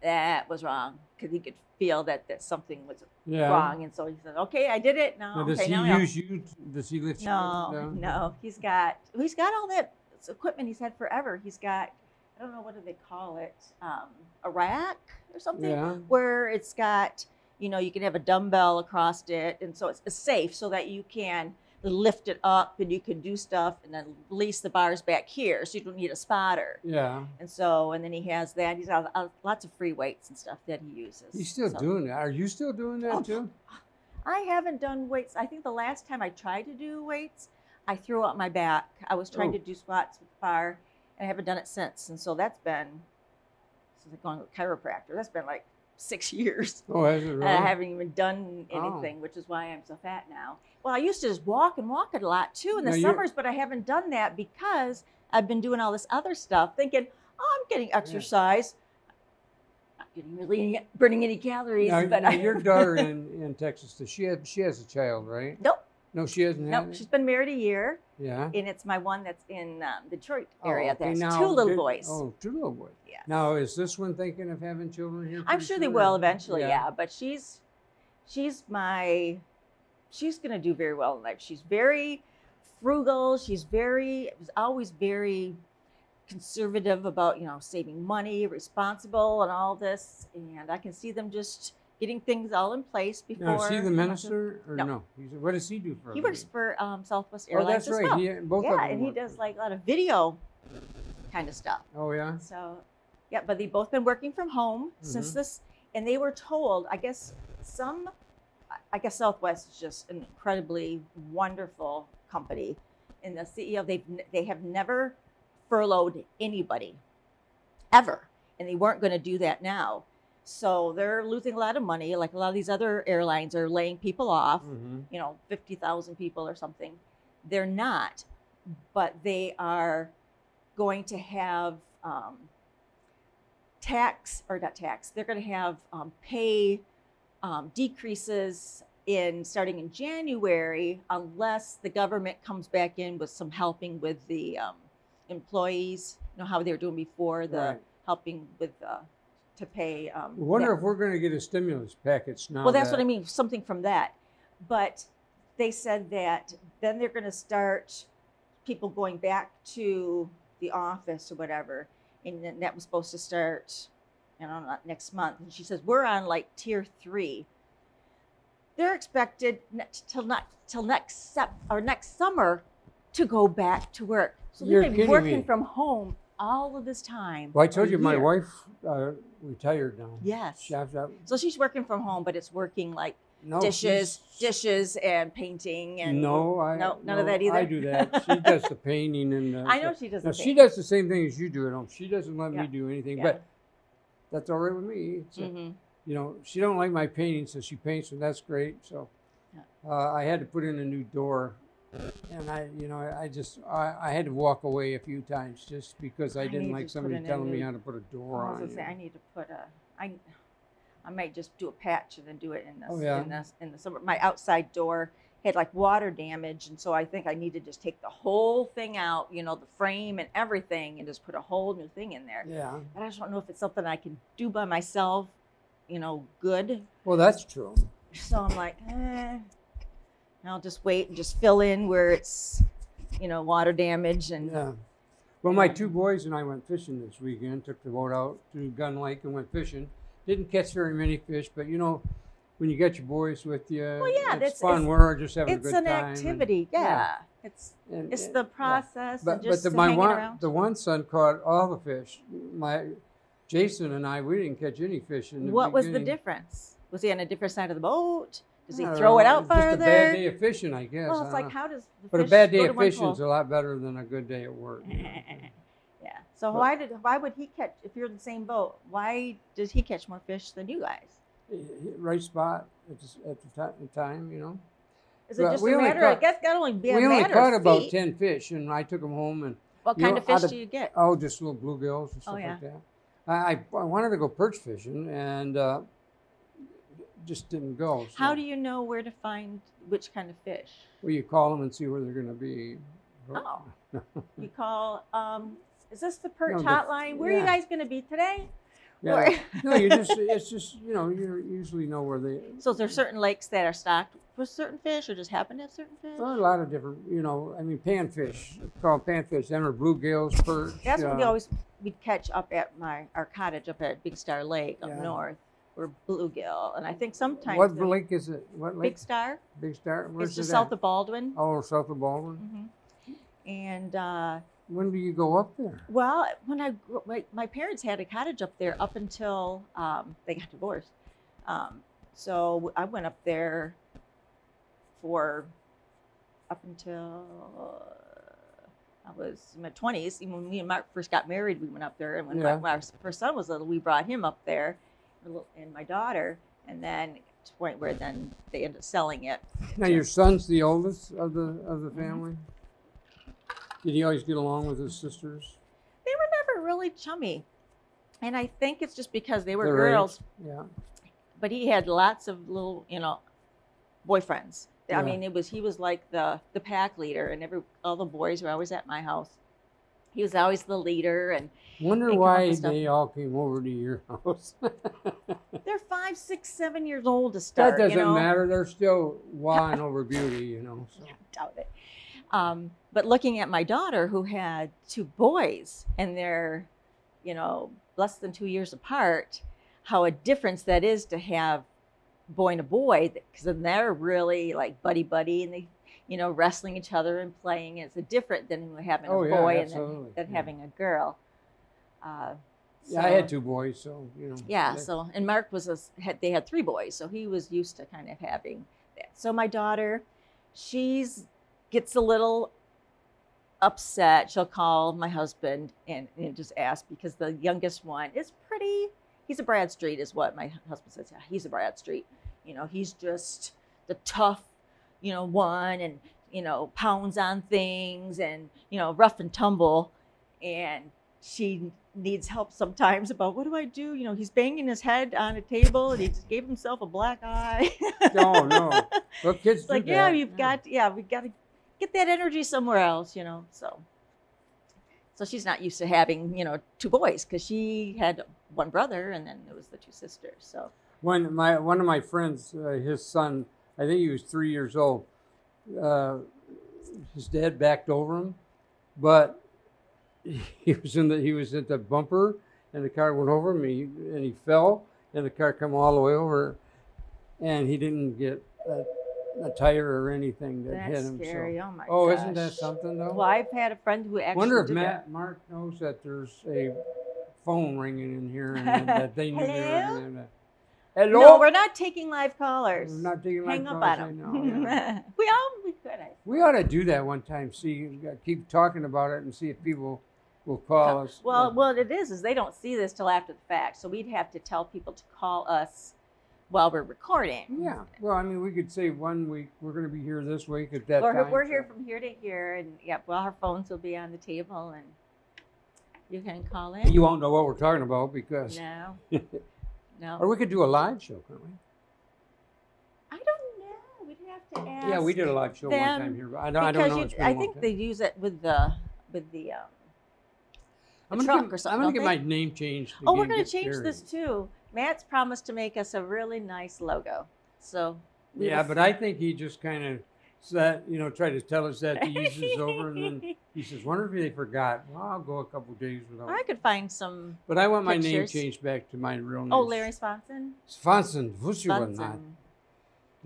that was wrong because he could feel that that something was
yeah.
wrong, and so he said, okay, I did it. No,
Now, does
okay,
he
know."
use you? Does he lift you?
No, no, he's got he's got all that equipment he's had forever. He's got I don't know what do they call it, um, a rack or something
Yeah.
where it's got you know you can have a dumbbell across it, and so it's, it's safe so that you can lift it up and you can do stuff and then release the bars back here, so you don't need a spotter.
Yeah.
And so and then he has that. He's got uh, lots of free weights and stuff that he uses.
He's still
So-
doing that. Are you still doing that
Oh,
too?
I haven't done weights. I think the last time I tried to do weights, I threw out my back. I was trying
Oh.
to do squats with bar, and I haven't done it since. And so that's been since I've gone with chiropractor. That's been like six years.
Oh, has it really?
Uh, and I haven't even done
Oh.
anything, which is why I'm so fat now. Well, I used to just walk and walk it a lot too in the
Now you're-
summers, but I haven't done that because I've been doing all this other stuff, thinking, oh, I'm getting exercise. Not getting really burning any calories,
Now,
but
now
I,
your daughter in, in Texas, does she have, she has a child, right?
Nope.
No, she hasn't
no,
had
she's been married a year.
Yeah.
and it's my one that's in um, Detroit
Oh,
area.
okay,
There's
now,
two little
did-
boys.
Oh, two little boys.
Yeah.
Now, is this one thinking of having children here?
I'm sure they will eventually. Yeah. but she's she's my she's gonna do very well in life. She's very frugal. She's very was always very conservative about you know saving money, responsible, and all this. And I can see them just getting things all in place before.
Now, is he the minister or
No.
no? He's, what does he do for?
He works for um, Southwest
Oh,
Airlines
that's
as
right.
well.
He, both of
yeah,
them
and he does
for-
like a lot of video kind of stuff.
Oh yeah.
So, yeah, but they've both been working from home since
Mhm.
this, and they were told, I guess, some, I guess Southwest is just an incredibly wonderful company. And the CEO, they've, they have never furloughed anybody, ever. And they weren't going to do that now. So they're losing a lot of money. Like a lot of these other airlines are laying people off
Mm-hmm.
you know, 50,000 people or something. They're not, but they are going to have um, tax or not tax. They're going to have um, pay um, decreases in starting in January unless the government comes back in with some helping with the um, employees. You know how they were doing before the
Right.
helping with uh, to pay. Um,
I wonder
that-
if we're going to get a stimulus package now.
well, that's what I mean, something from that. But they said that then they're going to start people going back to the office or whatever, and then that was supposed to start, you know, not next month. And she says we're on like tier three. They're expected till not till next sep- or next summer to go back to work. So
You're
they've been working
me.
from home all of this time.
Well, I told you my wife uh, retired now.
Yes.
She
So she's working from home, but it's working like
no,
dishes, dishes, and painting, and
No, I
no, none of that either.
I do that. She does the painting and. The,
I know she does.
Now she does the same thing as you do at home. She doesn't let
Yeah.
me do anything,
Yeah.
but that's all right with me. It's a-
Mhm.
you know, she don't like my painting, so she paints, and that's great. So uh, I had to put in a new door, and I, you know, I just I, I had to walk away a few times just because I,
I
didn't
need
like
to put
somebody
in
telling me how to put a door
I was
on.
gonna say I need to put a. I, I might just do a patch and then do it in the
Oh, yeah.
in the in the summer. My outside door had like water damage, and so I think I need to just take the whole thing out, you know, the frame and everything, and just put a whole new thing in there.
Yeah.
But I just don't know if it's something I can do by myself, you know, good.
Well, that's true.
So I'm like, eh. I'll just wait and just fill in where it's, you know, water damage and
Yeah. Well, my two boys and I went fishing this weekend. Took the boat out to Gun Lake and went fishing. Didn't catch very many fish, but you know, when you get your boys with you,
Well, yeah,
it's fun.
it's-
We're just having a good time.
it's an
time. and-
activity. Yeah.
yeah.
It's
and-
it's
and-
the
yeah.
process
But
and
but the, my one
around.
the one son caught all the fish. My Jason and I we didn't catch any fish in the
what was the difference? Was he on a different side of the boat? Does he
I don't
throw it out
it's Just a bad day of fishing, I guess.
well, it's
don't
like
know.
how does the
but a
fish
bad
go
day
to
of
one
fishing is
pool?
a lot better than a good day at work.
yeah. So
But-
why did why would he catch if you're in the same boat? Why does he catch more fish than you guys?
Right spot at the, at the ti- the time, you know.
Is it
Well,
just
we
a
only
matter? I
caught-
guess got only be a
we only
matter
caught
of
about
feet.
ten fish, and I took them home and
What
you
kind
know,
of fish
of-
do you get?
oh, just little bluegills and
Oh,
stuff
yeah.
like that. I, I I wanted to go perch fishing and uh, just didn't go.
How do you know where to find which kind of fish?
Well, you call them and see where they're going to be.
Oh. You call. Um, is this the perch
No, the-
hotline? Where are you guys going to be today?
Yeah. No, you just it's just you know you usually know where they.
So is there certain lakes that are stocked with certain fish, or just happen to have certain fish?
Well, a lot of different, you know. I mean, panfish. Called panfish. Them are bluegills, perch.
That's what we
uh,
always we'd catch up at my our cottage up at Big Star Lake up
Yeah.
north. We're bluegill, and I think sometimes
What lake is it? What lake?
Big Star.
Big Star. Where's
it's just
it
south
at?
of Baldwin.
Oh, south of Baldwin.
hmm And uh,
When do you go up there?
well, when I grew, my, my parents had a cottage up there up until um, they got divorced. Um, so I went up there for up until I was in my twenties. When me and Mark first got married, we went up there, and when, my,
Yeah.
when our first son was little, we brought him up there, and my daughter, and then to the point where then they end up selling it.
Now your son's the oldest of the of the family. Did he always get along with his sisters?
They were never really chummy, and I think it's just because they were
Their age?
girls.
Yeah.
but he had lots of little, you know, boyfriends.
Yeah.
I mean, it was he was like the the pack leader, and every all the boys were always at my house. He was always the leader, and
Wonder
They
why
with
they all came over to your house.
they're five, six, seven years old to start.
that doesn't
you know?
matter. They're still wine over beauty, you know. So.
doubt it. Um, but looking at my daughter, who had two boys, and they're, you know, less than two years apart, how a difference that is to have boy and a boy, because then they're really like buddy buddy, and they, you know, wrestling each other and playing. It's a different than having
Oh,
a
yeah,
boy and
absolutely,
then, than
yeah.
having a girl. Uh,
Yeah, I had two boys, so you know.
yeah.
they-
So and Mark was a, had they had three boys, so he was used to kind of having that. So my daughter, she's gets a little upset. She'll call my husband and, and just ask because the youngest one is pretty. He's a Bradstreet, is what my husband says. Yeah, he's a Bradstreet. You know, he's just the tough, you know, one, and you know, pounds on things, and you know, rough and tumble, and she needs help sometimes about what do I do? You know, he's banging his head on a table and he just gave himself a black eye.
No, no. Well, kids
It's
do
like, yeah,
that.
you've got, yeah, we've got to get that energy somewhere else, you know. So, so she's not used to having, you know, two boys because she had one brother and then it was the two sisters. So,
When my one of my friends, uh, his son, I think he was three years old. Uh, his dad backed over him, but he was in the he was at the bumper, and the car went over him, and he, and he fell, and the car come all the way over, and he didn't get a, a tire or anything that hit
that's
him.
scary.
So.
Oh my
Oh,
gosh.
isn't that something though?
Well, I've had a friend who actually
Wonder if
did that.
Matt Mark knows that there's a phone ringing in here and that, that they knew they were
Hello?
gonna. Hello.
No, we're not taking live callers.
We're not taking live
Hang
up
on them.
know, yeah.
we all we could.
We ought to do that one time. See, keep talking about it and see if people will call us.
Well,
Uh,
what it is is they don't see this till after the fact, so we'd have to tell people to call us while we're recording.
yeah. Well, I mean, we could say one week we're going to be here this week at that
We're,
time.
we're here from here to here, and yeah, well, our phones will be on the table, and you can call in.
You won't know what we're talking about because,
no,
or we could do a live show, couldn't we?
I don't know. We'd have to ask.
Yeah, we did a live show one time here, but I don't, I don't know.
you-
It's been a
I
long
think they use it with the with the. Um,
I'm gonna
truck
get,
or something,
I'm gonna get
they?
my name changed.
oh, we're gonna change this too. Matt's promised to make us a really nice logo, so.
Yeah, but I think he just kind of said, you know, try to tell us that the use is over, and then he says, "Wonder if they forgot." Well, I'll go a couple days without.
I could find some.
But I want my name changed back to my real name.
Oh, Larry Swanson.
Svanson, Vusuvanat.
Swanson.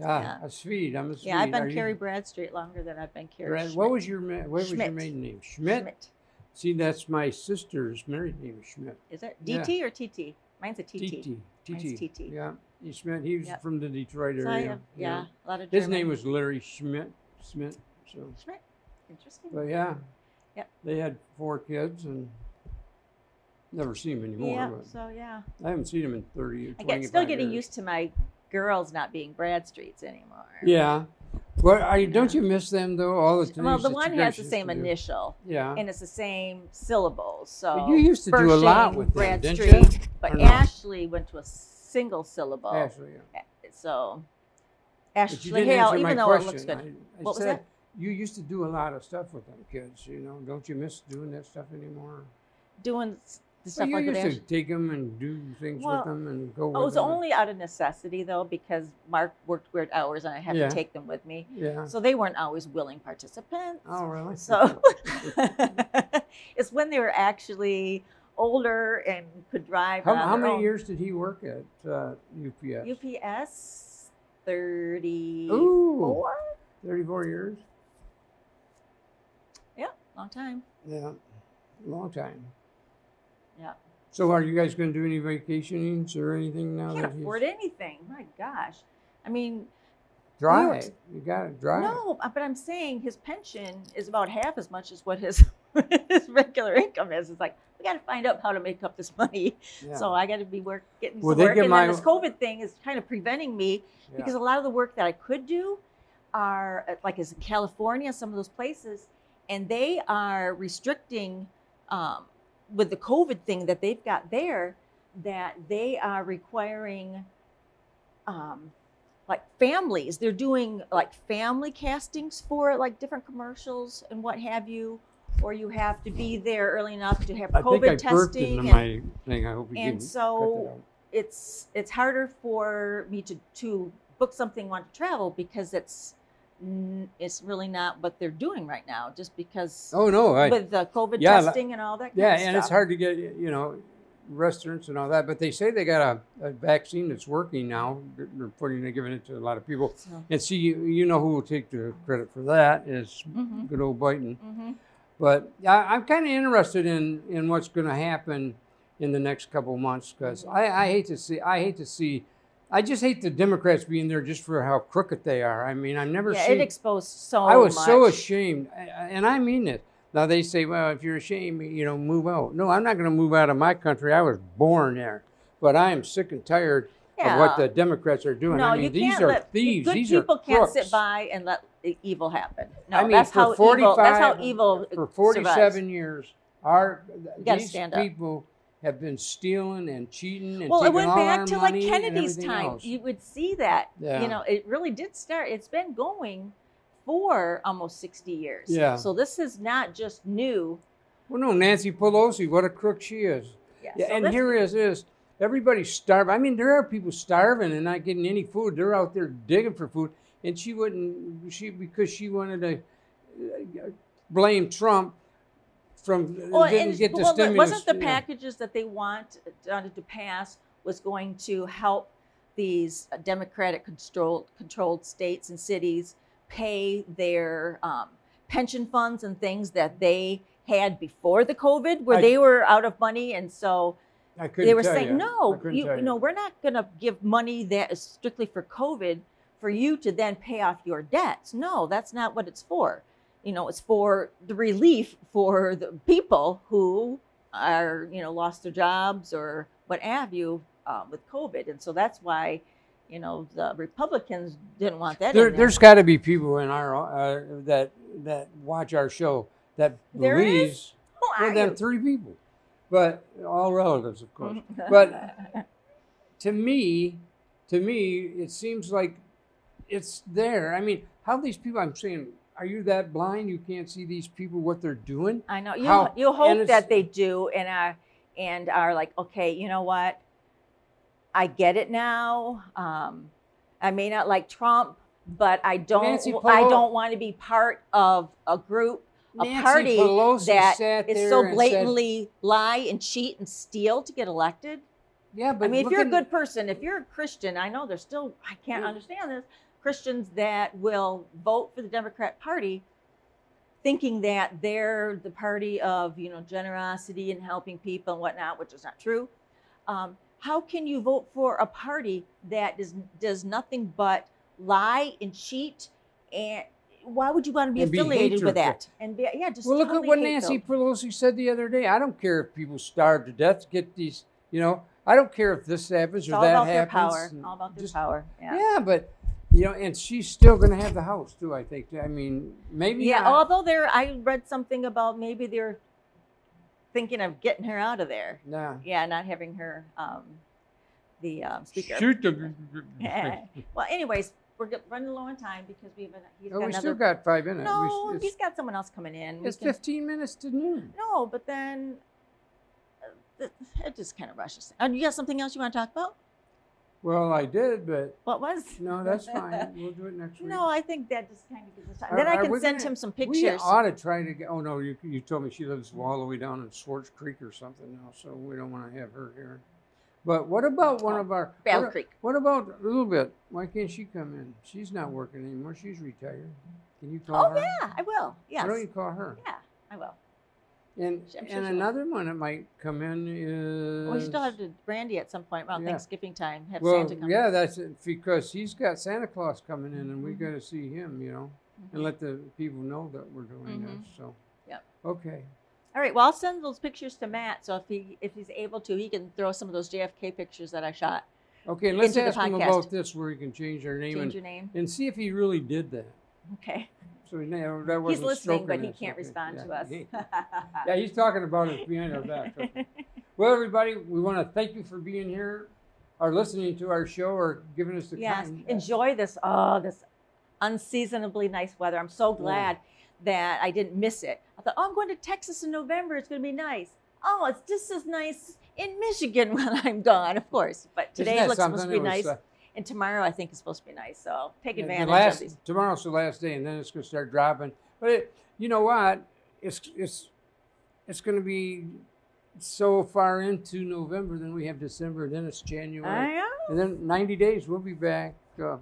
Ah, yeah,
Yeah.
a Swede. I'm a Swede.
Yeah, I've
Are
been
you-
Carrie Bradstreet longer than I've been Carrie.
Brad-
Schmidt.
what was your what was your maiden name? Schmidt.
Schmidt?
See, that's my sister's married name Schmidt.
Is it
Yeah.
DT or TT? Mine's a TT.
TT.
Mine's
TT.
TT.
Yeah, he Schmidt. He was
Yep.
from the Detroit
So I
area.
yeah, a lot of.
His name was Larry Schmidt. Schmidt. So,
Schmidt. Interesting.
but yeah.
Yep.
They had four kids and never see him anymore.
yeah.
But
So yeah,
I haven't seen him in 30 or
I
25
get still getting
years.
used to my girls not being Bradstreets anymore.
Yeah. Well, are you, don't you miss them though? All the
time.
Well,
the
that you
one
guys
has the
used
same
to do?
initial,
Yeah.
and it's the same syllables. So
But you used to do a lot
Pershing,
with them,
Bradstreet,
didn't you?
But
Or no?
Ashley went to a single syllable.
Ashley. yeah. Eh, so
Ashley Hale, even though
question.
it looks good.
I, I
What was that?
you used to do a lot of stuff with them kids. You know, don't you miss doing that stuff anymore?
doing s- the
Well,
stuff
you
like with
used to take them and do things
Well,
with them and go.
Oh, it was
them.
only out of necessity though, because Mark worked weird hours and I had
Yeah.
to take them with me.
Yeah.
So they weren't always willing participants.
Oh, really?
So it's when they were actually older and could drive.
how, how many
own.
years did he work at uh, UPS?
UPS, thirty-four.
Ooh, 34 years.
Yeah, long time.
Yeah, long time.
Yeah.
So, are you guys going to do any vacationings or anything now?
Can't afford anything. My gosh. I mean,
Drive.
t-
You got to drive.
no, but I'm saying his pension is about half as much as what his his regular income is. It's like we got to find out how to make up this money.
Yeah.
So I got to be work getting
Well,
some work,
get
and
my-
then this COVID thing is kind of preventing me
Yeah.
because a lot of the work that I could do are uh, like is in California, some of those places, and they are restricting um, with the COVID thing that they've got there that they are requiring um, like families. They're doing like family castings for like different commercials and what have you. Or you have to be there early enough to have
I
COVID
think I burped
testing.
into
and-
my thing. I hope you
and so-
out.
it's it's harder for me to to book something want to travel because it's n- it's really not what they're doing right now just because
Oh no, I,
with the covid
yeah,
testing and all that kind
yeah,
of
and it's hard to get you know restaurants and all that. But they say they got a, a vaccine that's working now. They're they're putting, they're giving it to a lot of people.
So,
And see, you, you know who will take the credit for that is
Mhm.
good old Biden.
mhm.
But I, I'm kind of interested in in what's going to happen in the next couple of months because. I, I hate to see I hate to see I just hate the Democrats being there just for how crooked they are. I mean, I've never
yeah,
seen.
it exposed so
I was so ashamed, and I mean it. Now they say, well, if you're ashamed, you know, move out. No, I'm not going to move out of my country. I was born there, but I am sick and tired of what the Democrats are doing.
no,
I mean,
you
these
can't
are
let
thieves.
good
these
people can't sit by and let evil happen. No,
I mean,
that's how evil. That's how evil
for 47
survives.
years, our these people have been stealing and cheating and
well, it went back to like Kennedy's time.
else.
You would see that.
Yeah.
You know, it really did start. It's been going for almost 60 years.
Yeah.
So this is not just new.
Well, no, Nancy Pelosi, what a crook she is.
Yeah.
Yeah,
so
and
this-
here is is everybody's starving. I mean, there are people starving and not getting any food. They're out there digging for food, and she wouldn't. She because she wanted to uh, blame Trump from
Well,
didn't
and
get the
well,
stimulus.
wasn't the
you know.
packages that they want uh, to pass was going to help these uh, democratic controlled controlled states and cities pay their um, pension funds and things that they had before the COVID, where
I-
they were out of money, and so
I couldn't
they were saying,
you.
No, you, you know, we're not going to give money that is strictly for COVID for you to then pay off your debts. No, that's not what it's for. You know, it's for the relief for the people who are, you know, lost their jobs or what have you uh, with COVID. And so that's why, you know, the Republicans didn't want that.
There, there's got to be people in our uh, that that watch our show that
There is?
believes
Who
well,
are
them
you?
three people, but all relatives, of course.
Mm-hmm.
but to me, to me, it seems like it's there. I mean, how these people? I'm saying, are you that blind? You can't see these people what they're doing?
I know you.
How-
you hope that they do, and are and are like, okay, you know what? I get it now. Um, I may not like Trump, but I don't. I don't want to be part of a group, a
Nancy
party
Pelosi
that is so
and said-
blatantly lie and cheat and steal to get elected.
yeah, but
I mean, if you're a good person, if you're a Christian, I know there's still, I can't
Yeah.
understand this, Christians that will vote for the Democrat Party thinking that they're the party of, you know, generosity and helping people and whatnot, which is not true. Um, how can you vote for a party that does, does nothing but lie and cheat? And why would you want to be
And be
affiliated with that? And be, yeah, just
Well, look at what
hate-filled.
Nancy Pelosi said the other day. I don't care if people starve to death to get these. You know, I don't care if this happens
It's
or
all
that
about their
happens.
power.
and
All about their
just-
power. Yeah.
Yeah, but you know, and she's still going to have the house too. I think. I mean, maybe.
Yeah,
not.
although they're, I read something about maybe they're thinking of getting her out of there.
Nah.
Yeah, not having her um, the um, speaker.
Shoot the.
well, anyways, we're get- running low on time because we've been. He's
Oh,
got
we
another.
still got five minutes. We
no,
s-
he's
it's,
got someone else coming in. We
it's
can-
15 minutes to noon.
No, but then uh, it, it just kind of rushes. Uh, you got something else you want to talk about?
Well, I did, but
What was?
no, that's fine. We'll do it next week.
No, I think that just kind of gives us time. Then I can send him some pictures.
We
pictures.
ought to try to get. Oh no, you you told me she lives all the way down in Swartz Creek or something now, so we don't want to have her here. But what about one
Oh,
of our
Battle
what,
Creek.
What about a little bit? Why can't she come in? She's not working anymore. She's retired. Can you call
Oh
her?
yeah, I will. Yes.
Why don't you call her?
Yeah, I will.
And
sure
and
she will.
another one that might come in is.
We still have to Brandy at some point around
Yeah.
Thanksgiving time. Have
Well,
Santa come.
yeah, that's it, because he's got Santa Claus coming in, and we
Mhm.
got to see him, you know, and
Mhm.
let the people know that we're doing
Mhm.
this. So.
Yep.
Okay.
All right. Well, I'll send those pictures to Matt. So if he if he's able to, he can throw some of those JFK pictures that I shot.
Okay, let's ask him about this where he can change our name
Change
and,
your name.
and see if he really did that.
Okay.
So he, that
He's
wasn't
listening, but he can't
okay.
respond
Yeah,
to us.
yeah, he's talking about it behind our back. okay. Well, everybody, we want to thank you for being here, or listening to our show, or giving us the
yes. Enjoy this. Oh, this unseasonably nice weather. I'm so glad that I didn't miss it. I thought, oh, I'm going to Texas in November. It's going to be nice. Oh, it's just as nice in Michigan when I'm gone, of course. But today looks supposed to be nice,
uh,
and tomorrow I think is supposed to be nice. So take
Yeah, the
advantage
last,
of these.
Tomorrow's the last day, and then it's going to start dropping. But it, you know what? It's it's it's going to be so far into November. Then we have December. Then it's January, and then 90 days we'll be back. Uh,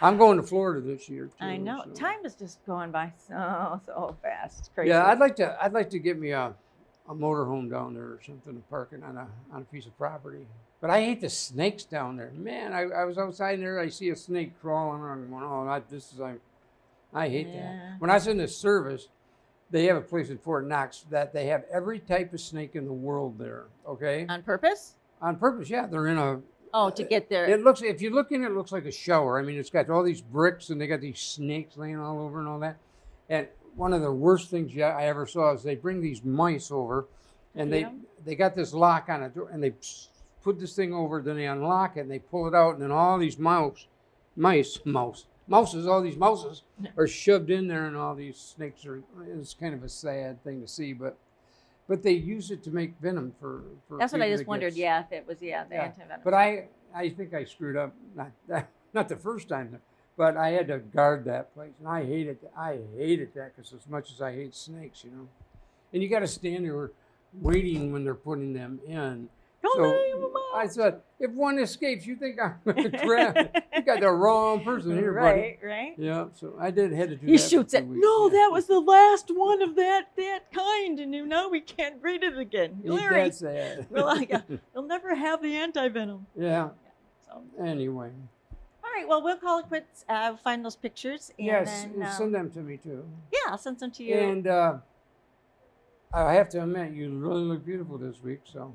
I'm going to Florida this year. Too,
I know.
so-
Time is just going by so so fast. It's crazy.
Yeah, I'd like to. I'd like to get me a, a motorhome down there or something, parking on a on a piece of property. But I hate the snakes down there. Man, I, I was outside there. I see a snake crawling around. Going, oh, not this is I. I hate
Yeah.
that. When I was in the service, they have a place in Fort Knox that they have every type of snake in the world there. Okay,
on purpose.
on purpose. Yeah, they're in a.
Oh, to get there.
It looks. If you look in it, it looks like a shower. I mean, it's got all these bricks and they got these snakes laying all over and all that. And one of the worst things I ever saw is they bring these mice over, and they
Yeah.
they got this lock on it, and they put this thing over, then they unlock it, and they pull it out, and then all these mouse, mice, mouse, mouses, all these mouses are shoved in there, and all these snakes are. It's kind of a sad thing to see, but but they use it to make venom for. for
That's what I just
that
wondered.
gets-
Yeah, if it was yeah the
Yeah,
antivenom.
But I, I think I screwed up. Not not the first time, but I had to guard that place, and I hated. I hated that because as much as I hate snakes, you know, and you got to stand there waiting when they're putting them in. So I said, if one escapes, you think I'm going to grab? it. You got the wrong person here, buddy.
right, right.
Yeah. So I did had to do.
He
that
shoots it.
weeks,
No,
yeah.
that was the last one of that that kind, and you know we can't breed it again. Larry,
that sad?
well, I you'll never have the antivenom.
yeah.
So,
Anyway.
all right. Well, we'll call it quits. Uh, find those pictures, and
Yes.
then um,
send them to me too.
yeah, I'll send them to you.
And uh, I have to admit, you really look beautiful this week. So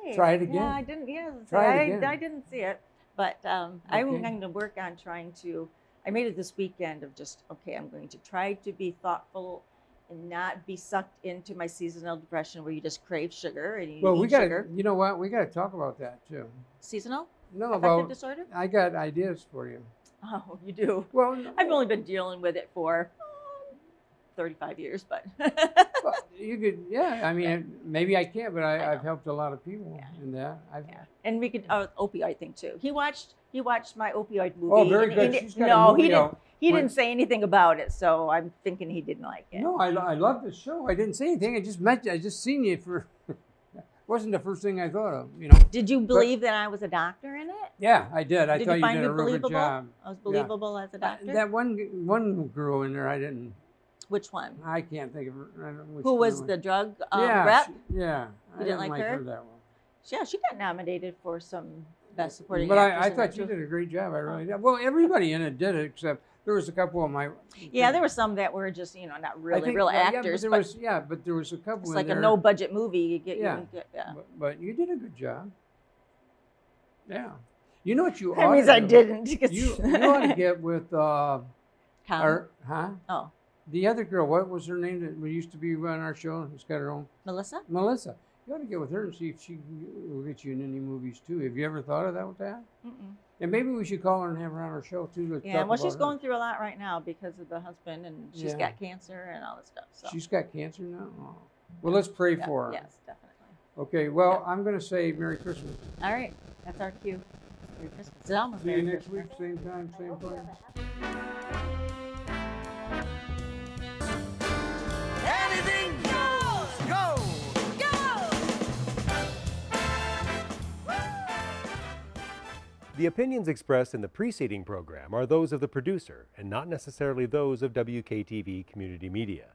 okay.
Try it again.
Yeah, I didn't. Yeah,
Try it
I,
again.
I didn't see it, but um, I'm going to work on trying to. I made it this weekend of just okay. I'm going to try to be thoughtful and not be sucked into my seasonal depression where you just crave sugar and you
well, we got to.
sugar.
You know what? We got to talk about that too.
Seasonal
No, about
disorder.
I got ideas for you.
Oh, you do.
Well,
I've only been dealing with it for 35 years, but
well, you could. Yeah, I mean, maybe I can't, but I,
I
I've helped a lot of people
Yeah.
in that. I've,
yeah. And we could uh, opioid thing too. He watched he watched my opioid movie.
Oh, very
he
good. A
no, he didn't. He
When-
didn't say anything about it, so I'm thinking he didn't like it.
No, I, I love the show. I didn't say anything. I just met you. I just seen you for. wasn't the first thing I thought of. You know.
Did you believe that I was a doctor in it?
Yeah, I did. I
did
thought
you
you, did a real good job.
I was believable as a doctor.
That one one girl in there, I didn't.
Which one?
I can't think of her. I don't know which
Who was the drug um,
yeah,
rep?
she- yeah. I
didn't like her?
that well.
yeah, she got nominated for some best supporting
But I, I thought you did a great job. I really did. Well, everybody in it did it except there was a couple of my.
Yeah, there were some that were just you know not really
think-
real actors,
Yeah, but there was yeah, but there was a couple.
it's like a no budget movie. You get,
Yeah.
you get yeah.
But, but you did a good job. Yeah. You know what you
That means I didn't.
You, you ought to get with uh,
Tom?
our huh?
oh,
The other girl. What was her name that we used to be on our show? Who's got her own
Melissa?
Melissa. You ought to get with her and see if she will get you in any movies too. Have you ever thought of that with that?
Mm-mm.
And maybe we should call her and have her on our show too. To
Yeah, well, she's
her.
going through a lot right now because of the husband, and she's
Yeah.
got cancer and all this stuff. So
She's got cancer now. Oh. Well, let's pray
yeah,
for her.
Yes, definitely.
Okay. Well, I'm going to say Merry Christmas.
All right, that's our cue. Merry Christmas. It's almost
See
Merry
you next week, same time, same place.
The opinions expressed in the preceding program are those of the producer and not necessarily those of WKTV Community Media.